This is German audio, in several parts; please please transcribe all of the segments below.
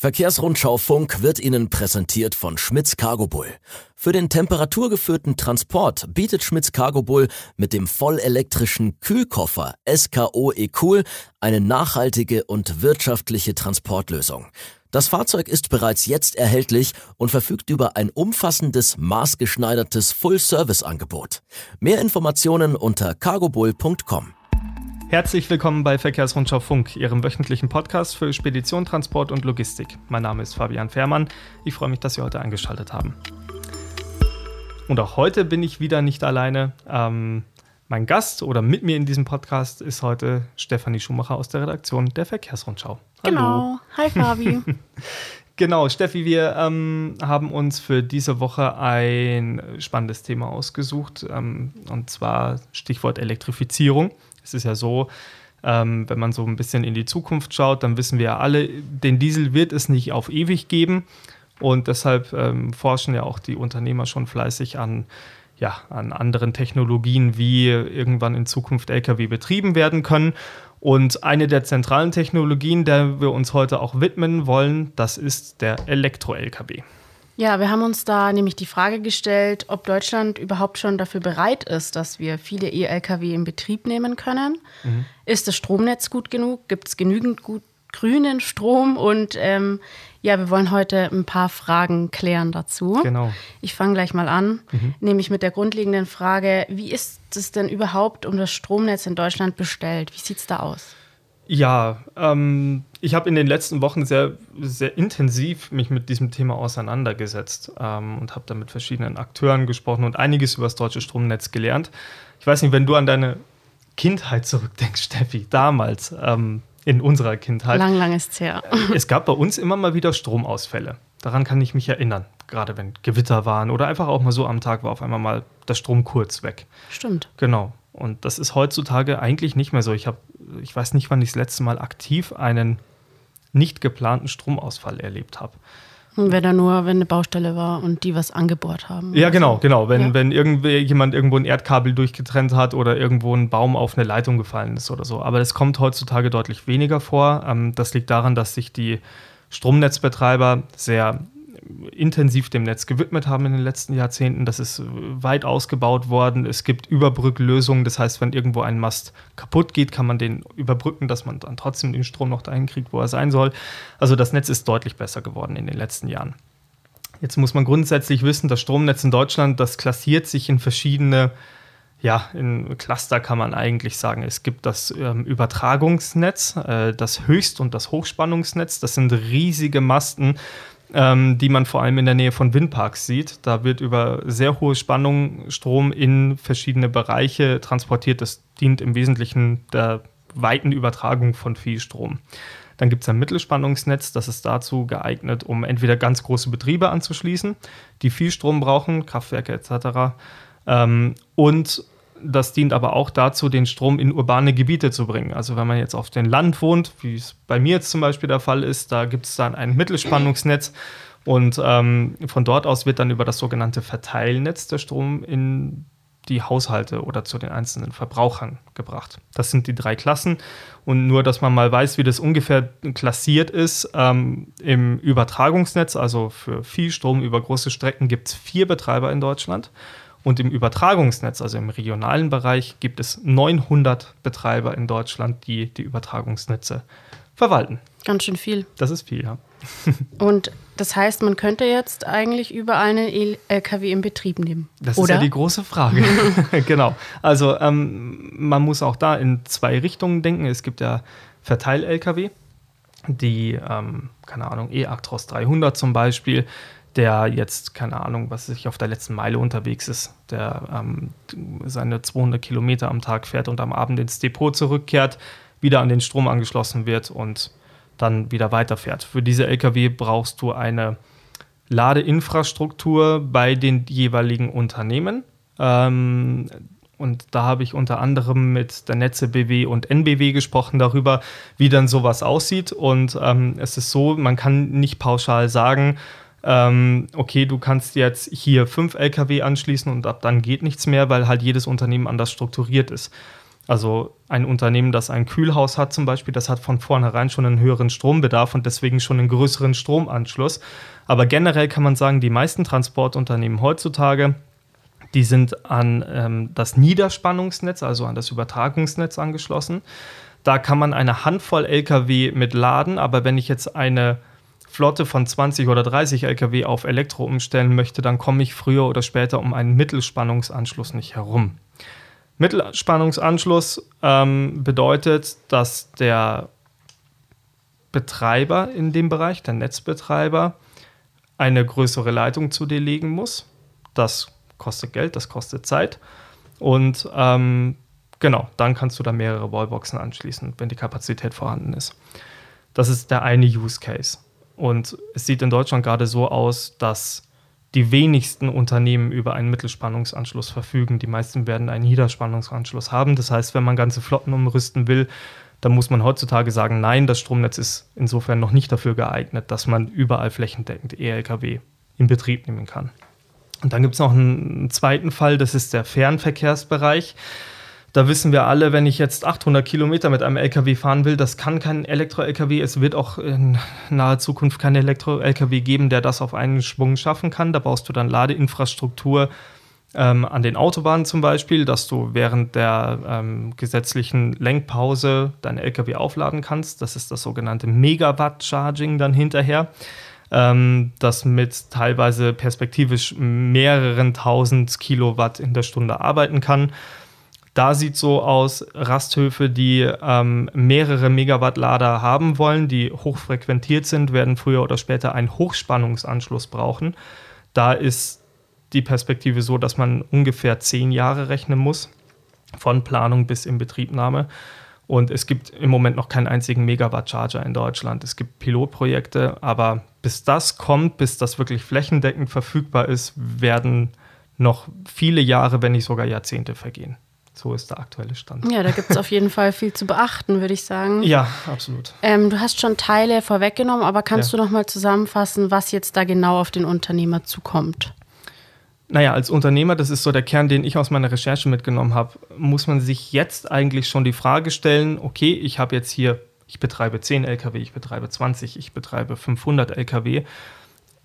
Verkehrsrundschau Funk wird Ihnen präsentiert von Schmitz Cargo Bull. Für den temperaturgeführten Transport bietet Schmitz Cargo Bull mit dem vollelektrischen Kühlkoffer SKO E-Cool eine nachhaltige und wirtschaftliche Transportlösung. Das Fahrzeug ist bereits jetzt erhältlich und verfügt über ein umfassendes, maßgeschneidertes Full-Service-Angebot. Mehr Informationen unter cargobull.com. Herzlich willkommen bei Verkehrsrundschau Funk, Ihrem wöchentlichen Podcast für Spedition, Transport und Logistik. Mein Name ist Fabian Fehrmann. Ich freue mich, dass Sie heute eingeschaltet haben. Und auch heute bin ich wieder nicht alleine. Ähm, mein Gast oder mit mir in diesem Podcast ist heute Stefanie Schumacher aus der Redaktion der Verkehrsrundschau. Hallo. Genau. Hi Fabi. Genau, Steffi, wir ähm, haben uns für diese Woche ein spannendes Thema ausgesucht, ähm, und zwar Stichwort Elektrifizierung. Es ist ja so, ähm, wenn man so ein bisschen in die Zukunft schaut, dann wissen wir ja alle, den Diesel wird es nicht auf ewig geben. Und deshalb ähm, forschen ja auch die Unternehmer schon fleißig an, ja, an anderen Technologien, wie irgendwann in Zukunft Lkw betrieben werden können. Und eine der zentralen Technologien, der wir uns heute auch widmen wollen, das ist der Elektro-Lkw. Ja, wir haben uns da nämlich die Frage gestellt, ob Deutschland überhaupt schon dafür bereit ist, dass wir viele E-Lkw in Betrieb nehmen können. Mhm. Ist das Stromnetz gut genug? Gibt es genügend gut grünen Strom? Und ähm, ja, wir wollen heute ein paar Fragen klären dazu. Genau. Ich fange gleich mal an, mhm. nämlich mit der grundlegenden Frage, wie ist es denn überhaupt um das Stromnetz in Deutschland bestellt? Wie sieht es da aus? Ja, ähm, ich habe in den letzten Wochen sehr, sehr intensiv mich mit diesem Thema auseinandergesetzt ähm, und habe da mit verschiedenen Akteuren gesprochen und einiges über das deutsche Stromnetz gelernt. Ich weiß nicht, wenn du an deine Kindheit zurückdenkst, Steffi, damals ähm, in unserer Kindheit. Lang, lang ist es her. Äh, es gab bei uns immer mal wieder Stromausfälle. Daran kann ich mich erinnern. Gerade wenn Gewitter waren oder einfach auch mal so am Tag war auf einmal mal der Strom kurz weg. Stimmt. Genau. Und das ist heutzutage eigentlich nicht mehr so. Ich habe, ich weiß nicht, wann ich das letzte Mal aktiv einen nicht geplanten Stromausfall erlebt habe. Wenn da nur, wenn eine Baustelle war und die was angebohrt haben. Ja, genau, genau. Wenn, ja. wenn jemand irgendwo ein Erdkabel durchgetrennt hat oder irgendwo ein Baum auf eine Leitung gefallen ist oder so. Aber das kommt heutzutage deutlich weniger vor. Ähm, das liegt daran, dass sich die Stromnetzbetreiber sehr intensiv dem Netz gewidmet haben in den letzten Jahrzehnten. Das ist weit ausgebaut worden. Es gibt Überbrücklösungen. Das heißt, wenn irgendwo ein Mast kaputt geht, kann man den überbrücken, dass man dann trotzdem den Strom noch dahin kriegt, wo er sein soll. Also das Netz ist deutlich besser geworden in den letzten Jahren. Jetzt muss man grundsätzlich wissen, das Stromnetz in Deutschland, das klassiert sich in verschiedene ja, in Cluster kann man eigentlich sagen. Es gibt das ähm, Übertragungsnetz, äh, das Höchst- und das Hochspannungsnetz. Das sind riesige Masten, ähm, die man vor allem in der Nähe von Windparks sieht. Da wird über sehr hohe Spannung Strom in verschiedene Bereiche transportiert. Das dient im Wesentlichen der weiten Übertragung von viel Strom. Dann gibt es ein Mittelspannungsnetz, das ist dazu geeignet, um entweder ganz große Betriebe anzuschließen, die viel Strom brauchen, Kraftwerke etc. Ähm, und das dient aber auch dazu, den Strom in urbane Gebiete zu bringen. Also wenn man jetzt auf dem Land wohnt, wie es bei mir jetzt zum Beispiel der Fall ist, da gibt es dann ein Mittelspannungsnetz und ähm, von dort aus wird dann über das sogenannte Verteilnetz der Strom in die Haushalte oder zu den einzelnen Verbrauchern gebracht. Das sind die drei Klassen. Und nur, dass man mal weiß, wie das ungefähr klassiert ist, ähm, im Übertragungsnetz, also für viel Strom über große Strecken, gibt es vier Betreiber in Deutschland. Und im Übertragungsnetz, also im regionalen Bereich, gibt es 900 Betreiber in Deutschland, die die Übertragungsnetze verwalten. Ganz schön viel. Das ist viel, ja. Und das heißt, man könnte jetzt eigentlich überall einen LKW in Betrieb nehmen. Das oder? ist ja die große Frage. genau. Also ähm, man muss auch da in zwei Richtungen denken. Es gibt ja Verteil-LKW, die, ähm, keine Ahnung, E-Actros 300 zum Beispiel, der jetzt, keine Ahnung, was sich auf der letzten Meile unterwegs ist, der ähm, seine 200 Kilometer am Tag fährt und am Abend ins Depot zurückkehrt, wieder an den Strom angeschlossen wird und dann wieder weiterfährt. Für diese Lkw brauchst du eine Ladeinfrastruktur bei den jeweiligen Unternehmen. Ähm, und da habe ich unter anderem mit der Netze BW und NBW gesprochen darüber, wie dann sowas aussieht. Und ähm, es ist so, man kann nicht pauschal sagen, ähm, okay, du kannst jetzt hier fünf Lkw anschließen und ab dann geht nichts mehr, weil halt jedes Unternehmen anders strukturiert ist. Also ein Unternehmen, das ein Kühlhaus hat zum Beispiel, das hat von vornherein schon einen höheren Strombedarf und deswegen schon einen größeren Stromanschluss. Aber generell kann man sagen, die meisten Transportunternehmen heutzutage, die sind an ähm, das Niederspannungsnetz, also an das Übertragungsnetz angeschlossen. Da kann man eine Handvoll Lkw mit laden, aber wenn ich jetzt eine Flotte von 20 oder 30 Lkw auf Elektro umstellen möchte, dann komme ich früher oder später um einen Mittelspannungsanschluss nicht herum. Mittelspannungsanschluss ähm, bedeutet, dass der Betreiber in dem Bereich, der Netzbetreiber, eine größere Leitung zu dir legen muss. Das kostet Geld, das kostet Zeit. Und ähm, genau, dann kannst du da mehrere Wallboxen anschließen, wenn die Kapazität vorhanden ist. Das ist der eine Use Case. Und es sieht in Deutschland gerade so aus, dass die wenigsten Unternehmen über einen Mittelspannungsanschluss verfügen. Die meisten werden einen Niederspannungsanschluss haben. Das heißt, wenn man ganze Flotten umrüsten will, dann muss man heutzutage sagen, nein, das Stromnetz ist insofern noch nicht dafür geeignet, dass man überall flächendeckend E-Lkw in Betrieb nehmen kann. Und dann gibt es noch einen zweiten Fall, das ist der Fernverkehrsbereich. Da wissen wir alle, wenn ich jetzt 800 Kilometer mit einem LKW fahren will, das kann kein Elektro-LKW. Es wird auch in naher Zukunft kein Elektro-LKW geben, der das auf einen Schwung schaffen kann. Da brauchst du dann Ladeinfrastruktur ähm, an den Autobahnen zum Beispiel, dass du während der ähm, gesetzlichen Lenkpause dein LKW aufladen kannst. Das ist das sogenannte Megawatt-Charging dann hinterher ähm, das mit teilweise perspektivisch mehreren tausend Kilowatt in der Stunde arbeiten kann. Da sieht so aus, Rasthöfe, die ähm, mehrere Megawatt-Lader haben wollen, die hochfrequentiert sind, werden früher oder später einen Hochspannungsanschluss brauchen. Da ist die Perspektive so, dass man ungefähr zehn Jahre rechnen muss, von Planung bis Inbetriebnahme. Und es gibt im Moment noch keinen einzigen Megawatt-Charger in Deutschland. Es gibt Pilotprojekte, aber bis das kommt, bis das wirklich flächendeckend verfügbar ist, werden noch viele Jahre, wenn nicht sogar Jahrzehnte vergehen. So ist der aktuelle Stand. Ja, da gibt es auf jeden Fall viel zu beachten, würde ich sagen. Ja, absolut. Ähm, du hast schon Teile vorweggenommen, aber kannst ja. du noch mal zusammenfassen, was jetzt da genau auf den Unternehmer zukommt? Naja, als Unternehmer, das ist so der Kern, den ich aus meiner Recherche mitgenommen habe, muss man sich jetzt eigentlich schon die Frage stellen, okay, ich habe jetzt hier, ich betreibe 10 Lkw, ich betreibe 20, ich betreibe 500 Lkw.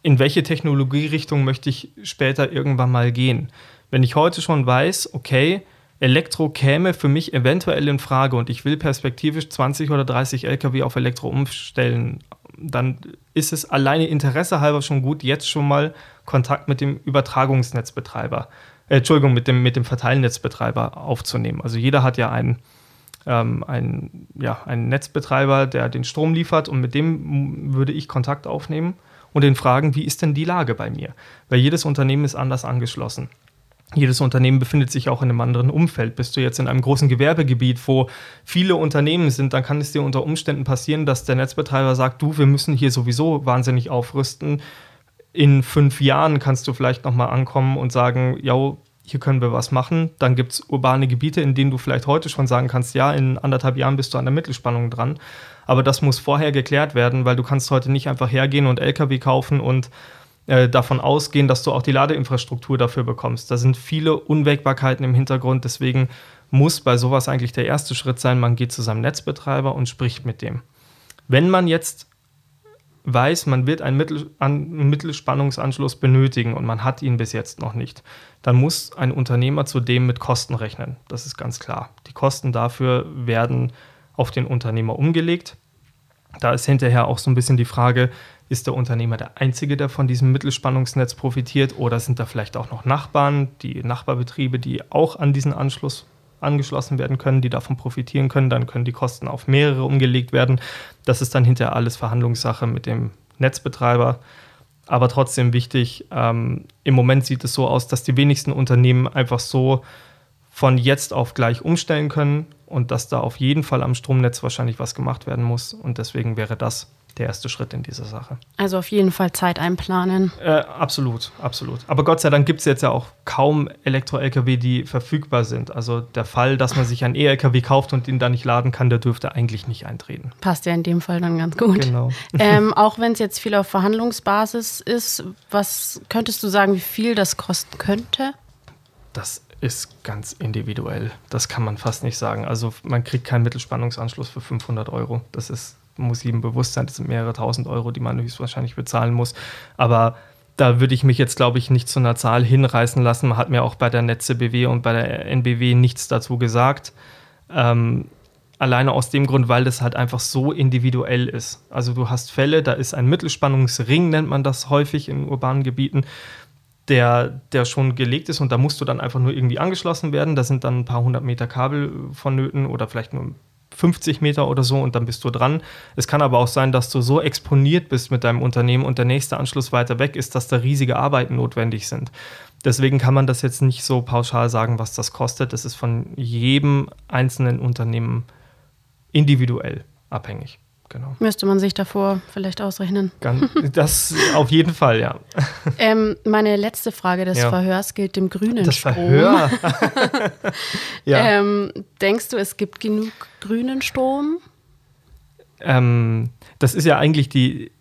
In welche Technologierichtung möchte ich später irgendwann mal gehen? Wenn ich heute schon weiß, okay, Elektro käme für mich eventuell in Frage und ich will perspektivisch 20 oder 30 Lkw auf Elektro umstellen, dann ist es alleine Interesse halber schon gut, jetzt schon mal Kontakt mit dem Übertragungsnetzbetreiber, äh, Entschuldigung, mit dem, mit dem Verteilnetzbetreiber aufzunehmen. Also jeder hat ja einen, ähm, einen, ja, einen Netzbetreiber, der den Strom liefert und mit dem würde ich Kontakt aufnehmen und den fragen, wie ist denn die Lage bei mir? Weil jedes Unternehmen ist anders angeschlossen jedes Unternehmen befindet sich auch in einem anderen Umfeld. Bist du jetzt in einem großen Gewerbegebiet, wo viele Unternehmen sind, dann kann es dir unter Umständen passieren, dass der Netzbetreiber sagt, du, wir müssen hier sowieso wahnsinnig aufrüsten. In fünf Jahren kannst du vielleicht nochmal ankommen und sagen, ja, hier können wir was machen. Dann gibt es urbane Gebiete, in denen du vielleicht heute schon sagen kannst, ja, in anderthalb Jahren bist du an der Mittelspannung dran. Aber das muss vorher geklärt werden, weil du kannst heute nicht einfach hergehen und LKW kaufen und äh, davon ausgehen, dass du auch die Ladeinfrastruktur dafür bekommst. Da sind viele Unwägbarkeiten im Hintergrund, deswegen muss bei sowas eigentlich der erste Schritt sein, man geht zu seinem Netzbetreiber und spricht mit dem. Wenn man jetzt weiß, man wird einen, Mittel, einen Mittelspannungsanschluss benötigen und man hat ihn bis jetzt noch nicht, dann muss ein Unternehmer zudem mit Kosten rechnen. Das ist ganz klar. Die Kosten dafür werden auf den Unternehmer umgelegt. Da ist hinterher auch so ein bisschen die Frage, ist der Unternehmer der Einzige, der von diesem Mittelspannungsnetz profitiert oder sind da vielleicht auch noch Nachbarn, die Nachbarbetriebe, die auch an diesen Anschluss angeschlossen werden können, die davon profitieren können, dann können die Kosten auf mehrere umgelegt werden. Das ist dann hinterher alles Verhandlungssache mit dem Netzbetreiber. Aber trotzdem wichtig, ähm, im Moment sieht es so aus, dass die wenigsten Unternehmen einfach so von jetzt auf gleich umstellen können und dass da auf jeden Fall am Stromnetz wahrscheinlich was gemacht werden muss. Und deswegen wäre das der erste Schritt in dieser Sache. Also auf jeden Fall Zeit einplanen. Äh, absolut, absolut. Aber Gott sei Dank gibt es jetzt ja auch kaum Elektro-Lkw, die verfügbar sind. Also der Fall, dass man sich einen E-Lkw kauft und ihn dann nicht laden kann, der dürfte eigentlich nicht eintreten. Passt ja in dem Fall dann ganz gut. Genau. Ähm, auch wenn es jetzt viel auf Verhandlungsbasis ist, was könntest du sagen, wie viel das kosten könnte? Das ist ganz individuell. Das kann man fast nicht sagen. Also man kriegt keinen Mittelspannungsanschluss für 500 Euro. Das ist, muss jedem bewusst sein, das sind mehrere tausend Euro, die man höchstwahrscheinlich bezahlen muss. Aber da würde ich mich jetzt, glaube ich, nicht zu einer Zahl hinreißen lassen. Man hat mir auch bei der Netze BW und bei der NBW nichts dazu gesagt. Ähm, alleine aus dem Grund, weil das halt einfach so individuell ist. Also du hast Fälle, da ist ein Mittelspannungsring, nennt man das häufig in urbanen Gebieten, der, der schon gelegt ist und da musst du dann einfach nur irgendwie angeschlossen werden. Da sind dann ein paar hundert Meter Kabel vonnöten oder vielleicht nur 50 Meter oder so und dann bist du dran. Es kann aber auch sein, dass du so exponiert bist mit deinem Unternehmen und der nächste Anschluss weiter weg ist, dass da riesige Arbeiten notwendig sind. Deswegen kann man das jetzt nicht so pauschal sagen, was das kostet. Das ist von jedem einzelnen Unternehmen individuell abhängig. Genau. Müsste man sich davor vielleicht ausrechnen. Das auf jeden Fall, ja. Ähm, meine letzte Frage des ja. Verhörs gilt dem grünen das Strom. Verhör? ja. Ähm, denkst du, es gibt genug grünen Strom? Ähm, das ist ja eigentlich die,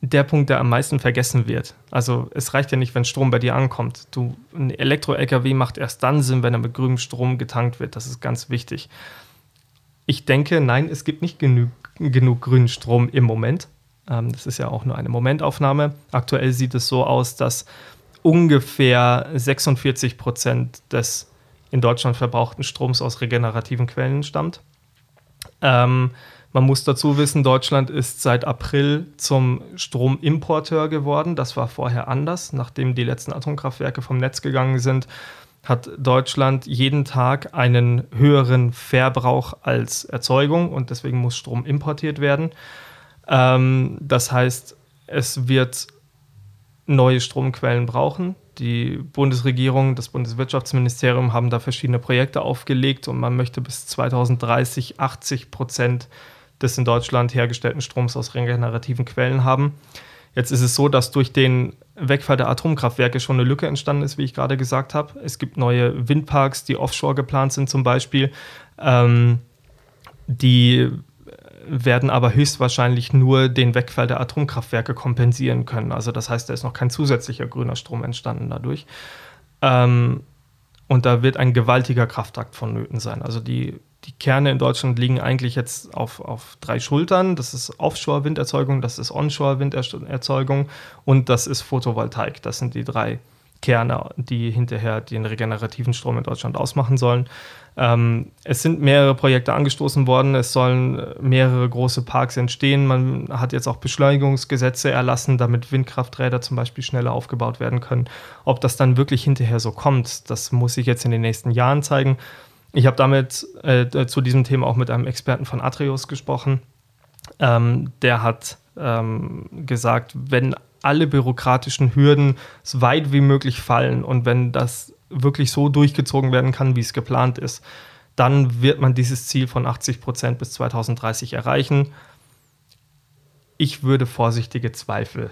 der Punkt, der am meisten vergessen wird. Also es reicht ja nicht, wenn Strom bei dir ankommt. Du, ein Elektro-LKW macht erst dann Sinn, wenn er mit grünem Strom getankt wird. Das ist ganz wichtig. Ich denke, nein, es gibt nicht genug, genug grünen Strom im Moment. Ähm, das ist ja auch nur eine Momentaufnahme. Aktuell sieht es so aus, dass ungefähr 46 Prozent des in Deutschland verbrauchten Stroms aus regenerativen Quellen stammt. Ähm, man muss dazu wissen, Deutschland ist seit April zum Stromimporteur geworden. Das war vorher anders. Nachdem die letzten Atomkraftwerke vom Netz gegangen sind, hat Deutschland jeden Tag einen höheren Verbrauch als Erzeugung und deswegen muss Strom importiert werden. Ähm, das heißt, es wird neue Stromquellen brauchen. Die Bundesregierung, das Bundeswirtschaftsministerium haben da verschiedene Projekte aufgelegt und man möchte bis 2030 80 Prozent des in Deutschland hergestellten Stroms aus regenerativen Quellen haben. Jetzt ist es so, dass durch den Wegfall der Atomkraftwerke schon eine Lücke entstanden ist, wie ich gerade gesagt habe. Es gibt neue Windparks, die offshore geplant sind zum Beispiel. Ähm, die werden aber höchstwahrscheinlich nur den Wegfall der Atomkraftwerke kompensieren können. Also das heißt, da ist noch kein zusätzlicher grüner Strom entstanden dadurch. Ähm, und da wird ein gewaltiger Kraftakt vonnöten sein. Also die die Kerne in Deutschland liegen eigentlich jetzt auf, auf drei Schultern. Das ist Offshore-Winderzeugung, das ist Onshore-Winderzeugung und das ist Photovoltaik. Das sind die drei Kerne, die hinterher den regenerativen Strom in Deutschland ausmachen sollen. Ähm, es sind mehrere Projekte angestoßen worden, es sollen mehrere große Parks entstehen. Man hat jetzt auch Beschleunigungsgesetze erlassen, damit Windkrafträder zum Beispiel schneller aufgebaut werden können. Ob das dann wirklich hinterher so kommt, das muss sich jetzt in den nächsten Jahren zeigen. Ich habe damit äh, zu diesem Thema auch mit einem Experten von Atreus gesprochen. Ähm, der hat ähm, gesagt, wenn alle bürokratischen Hürden so weit wie möglich fallen und wenn das wirklich so durchgezogen werden kann, wie es geplant ist, dann wird man dieses Ziel von 80 Prozent bis 2030 erreichen. Ich würde vorsichtige Zweifel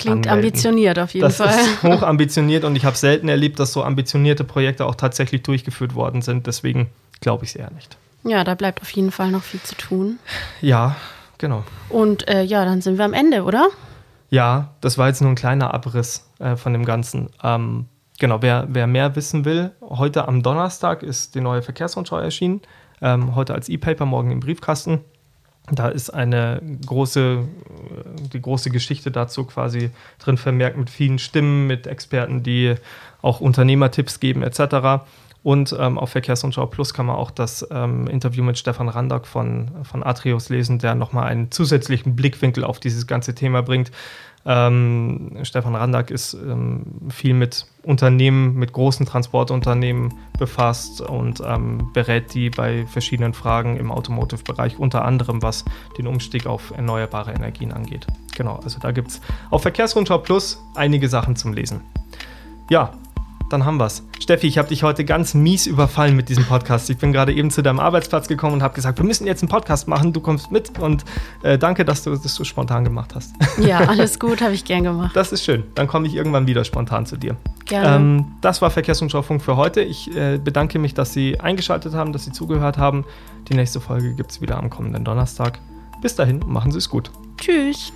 Klingt anmelden. ambitioniert auf jeden das Fall. Das ist hoch ambitioniert und ich habe selten erlebt, dass so ambitionierte Projekte auch tatsächlich durchgeführt worden sind. Deswegen glaube ich es eher nicht. Ja, da bleibt auf jeden Fall noch viel zu tun. Ja, genau. Und äh, ja, dann sind wir am Ende, oder? Ja, das war jetzt nur ein kleiner Abriss äh, von dem Ganzen. Ähm, genau, wer, wer mehr wissen will, heute am Donnerstag ist die neue Verkehrsrundschau erschienen. Ähm, heute als E-Paper, morgen im Briefkasten. Da ist eine große, die große Geschichte dazu quasi drin vermerkt mit vielen Stimmen, mit Experten, die auch Unternehmertipps geben etc. Und ähm, auf Verkehrsrundschau Plus kann man auch das ähm, Interview mit Stefan Randack von, von Atrios lesen, der nochmal einen zusätzlichen Blickwinkel auf dieses ganze Thema bringt. Ähm, Stefan Randack ist ähm, viel mit Unternehmen, mit großen Transportunternehmen befasst und ähm, berät die bei verschiedenen Fragen im Automotive-Bereich, unter anderem was den Umstieg auf erneuerbare Energien angeht. Genau, also da gibt es auf Verkehrsrundschau Plus einige Sachen zum Lesen. Ja, dann haben wir's. Steffi, ich habe dich heute ganz mies überfallen mit diesem Podcast. Ich bin gerade eben zu deinem Arbeitsplatz gekommen und habe gesagt, wir müssen jetzt einen Podcast machen. Du kommst mit und äh, danke, dass du das so spontan gemacht hast. Ja, alles gut, habe ich gern gemacht. Das ist schön. Dann komme ich irgendwann wieder spontan zu dir. Gerne. Ähm, das war Verkehrs- und Schaufunk für heute. Ich äh, bedanke mich, dass Sie eingeschaltet haben, dass Sie zugehört haben. Die nächste Folge gibt es wieder am kommenden Donnerstag. Bis dahin, machen Sie es gut. Tschüss.